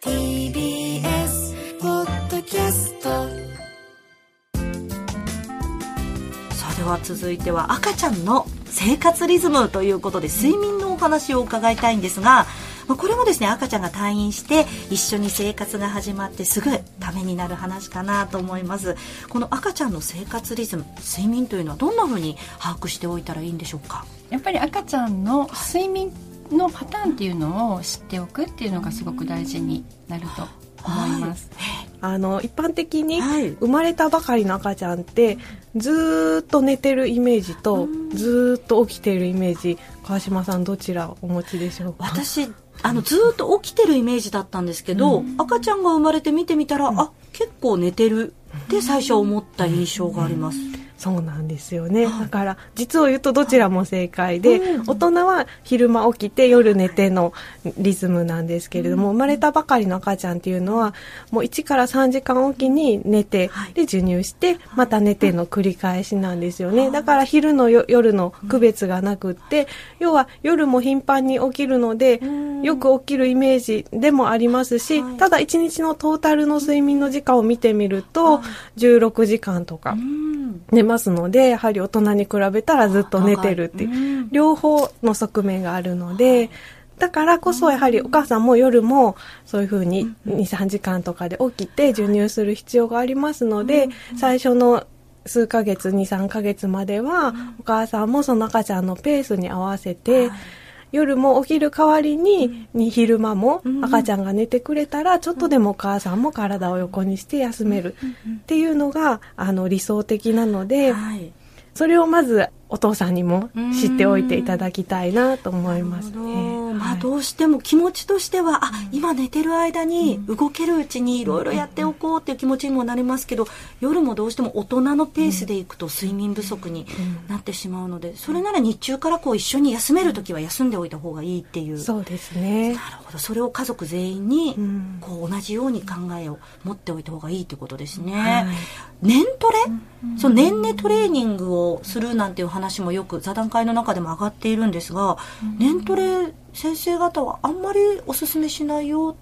TBS ポッドキャストさあでは続いては赤ちゃんの生活リズムということで睡眠のお話を伺いたいんですが、まあこれもですね赤ちゃんが退院して一緒に生活が始まってすぐためになる話かなと思います。この赤ちゃんの生活リズム睡眠というのはどんな風に把握しておいたらいいんでしょうか？やっぱり赤ちゃんの睡眠のパターンっていうのを知っておくっていうのがすごく大事になると思います。あの一般的にはい。生まれたばかりの赤ちゃんってずーっと寝てるイメージとずーっと起きているイメージ。川島さんどちらお持ちでしょうか？私あのずーっと起きてるイメージだったんですけど、赤ちゃんが生まれて見てみたら、あ結構寝てるって最初思った印象があります、そうなんですよね、だから実を言うとどちらも正解で、大人は昼間起きて夜寝てのリズムなんですけれども、生まれたばかりの赤ちゃんっていうのはもう1から3時間おきに寝て、はい。で授乳してまた寝ての繰り返しなんですよね。だから昼のよ夜の区別がなくって、要は夜も頻繁に起きるので、よく起きるイメージでもありますし、はい。ただ1日のトータルの睡眠の時間を見てみると、16時間とか。うん寝ますのでやはり大人に比べたらずっと寝てるっていう、うん。両方の側面があるので、だからこそやはりお母さんも夜もそういうふうに23時間とかで起きて授乳する必要がありますので、最初の数ヶ月23ヶ月まではお母さんもその赤ちゃんのペースに合わせて、夜も起きる代わりに、に昼間も赤ちゃんが寝てくれたら、ちょっとでもお母さんも体を横にして休める。っていうのが、あの、理想的なので、はい。それをまずお父さんにも知っておいていただきたいなと思います。ね。ど。まあ、はい。どうしても気持ちとしては、あ今寝てる間に動けるうちにいろいろやっておこうっていう気持ちにもなりますけど夜もどうしても大人のペースでいくと睡眠不足になってしまうのでそれなら日中からこう一緒に休める時は休んでおいた方がいいっていう。そうですね。なるほど。それを家族全員にん。こう同じように考えを持っておいた方がいいってことですね。はい。年トレ、その年齢トレーニングをするなんていう話もよく座談会の中でも上がっているんですが、年トレ先生方はあんまりおすすめしないよ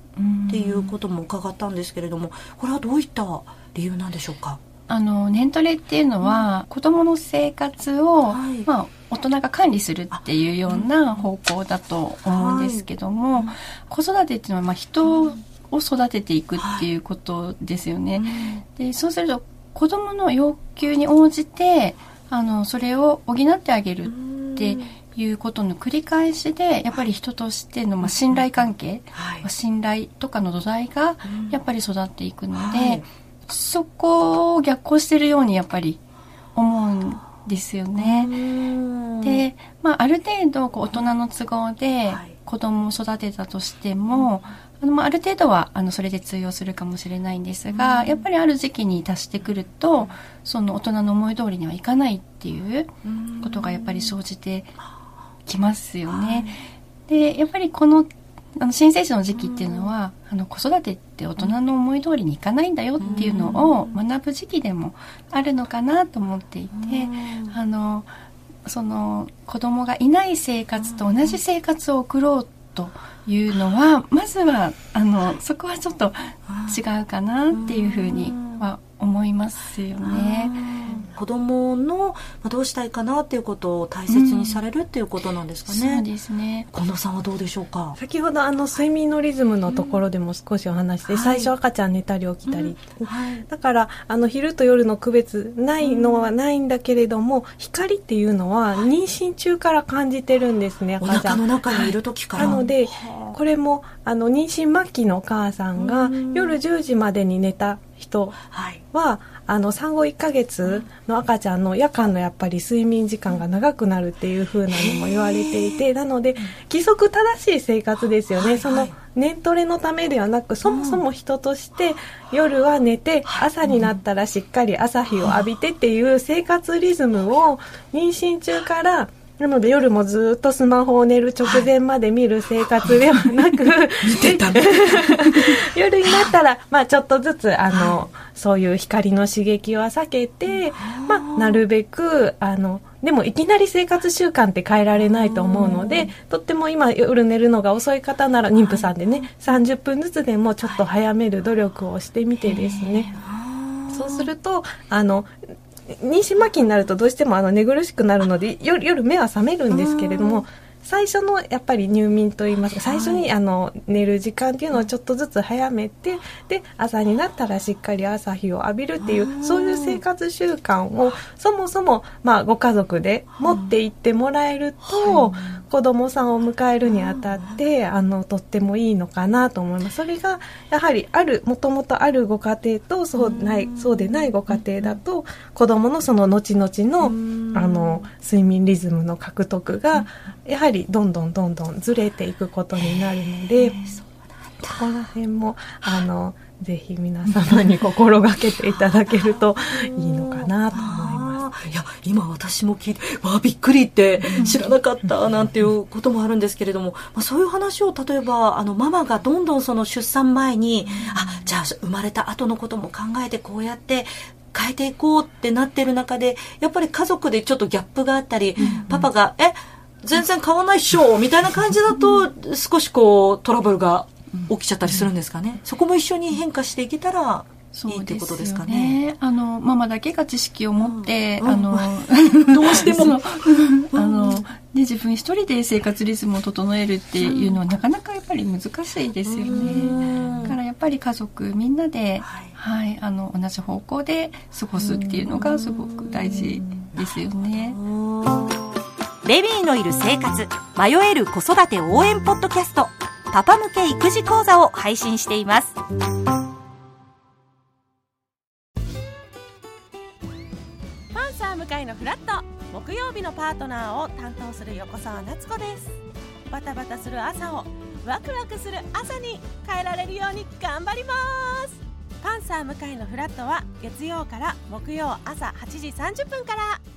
っていうことも伺ったんですけれどもこれはどういった理由なんでしょうか？あの年トレっていうのは、子供の生活を、はい。まあ、大人が管理するっていうような方向だと思うんですけども、子育てっていうのは、まあ、人を育てていくっていうことですよね。でそうすると子供の要求に応じてあのそれを補ってあげるっていうことの繰り返しでやっぱり人としての、まあ、信頼関係、はい。まあ信頼とかの土台がやっぱり育っていくので、はい。そこを逆行してるようにやっぱり思うんですよね。で、まあ、ある程度こう大人の都合ではい。子供を育てたとしても、あのまあある程度はあのそれで通用するかもしれないんですが、やっぱりある時期に達してくるとその大人の思い通りにはいかないっていうことがやっぱり生じてきますよね。でやっぱりこのあの新生児の時期っていうのは、あの子育てって大人の思い通りにいかないんだよっていうのを学ぶ時期でもあるのかなと思っていて、あのその子供がいない生活と同じ生活を送ろうというのはまずはあのそこはちょっと違うかなっていうふうには思いますよね。子供のまあどうしたいかなっていうことを大切にされるっていうことなんですかね。そうですね。近藤さんはどうでしょうか？先ほどあの睡眠のリズムのところでも少しお話して、はい最初赤ちゃん寝たり起きたり、はい。だからあの昼と夜の区別ないのはないんだけれども、光っていうのは妊娠中から感じてるんですねお赤ちゃん腹の中にいる時から。なのではあこれもあの妊娠末期のお母さんが夜10時までに寝た人はい。はあの産後1ヶ月の赤ちゃんの夜間のやっぱり睡眠時間が長くなるっていう風なのも言われていてなので規則正しい生活ですよね、はい。その年トレのためではなくそもそも人として夜は寝て朝になったらしっかり朝日を浴びてっていう生活リズムを妊娠中からなので夜もずっとスマホを寝る直前まで見る生活ではなく、夜になったら、まあちょっとずつ、あの、そういう光の刺激は避けて、まあなるべく、あの、でもいきなり生活習慣って変えられないと思うので、とっても今夜寝るのが遅い方なら妊婦さんでね、30分ずつでもちょっと早める努力をしてみてですね。そうすると、あの、妊娠末期になるとどうしてもあの寝苦しくなるので夜夜目は覚めるんですけれども、最初のやっぱり入眠といいますか、最初にあの寝る時間っていうのをちょっとずつ早めて、で、朝になったらしっかり朝日を浴びるっていう、そういう生活習慣をそもそも、まあ、ご家族で持っていってもらえると、子供さんを迎えるにあたって、あの、とってもいいのかなと思います。それが、やはりある、もともとあるご家庭と、そうない、そうでないご家庭だと、子供のその後々の、あの、睡眠リズムの獲得が、やはりりどんどんどんどんずれていくことになるので、そこら辺もあのぜひ皆様に心がけていただけると いいのかなと思います。いや今私も聞いてわあびっくりって知らなかったなんていうこともあるんですけれども、まあ、そういう話を例えばあのママがどんどんその出産前にあじゃあ生まれた後のことも考えてこうやって変えていこうってなってる中でやっぱり家族でちょっとギャップがあったり、うんうん、パパが「え全然買わないっしょみたいな感じだと少しこうトラブルが起きちゃったりするんですかね、そこも一緒に変化していけたらいいってことですかね。ねあのママだけが知識を持って、うん、あの、どうしても。あので自分一人で生活リズムを整えるっていうのはなかなかやっぱり難しいですよね。だからやっぱり家族みんなで、はい、はい、あの同じ方向で過ごすっていうのがすごく大事ですよね。ベビーのいる生活迷える子育て応援ポッドキャストパパ向け育児講座を配信しています。パンサー向かいのフラット木曜日のパートナーを担当する横澤夏子です。バタバタする朝をワクワクする朝に変えられるように頑張ります。パンサー向かいのフラットは月曜から木曜朝8時30分から。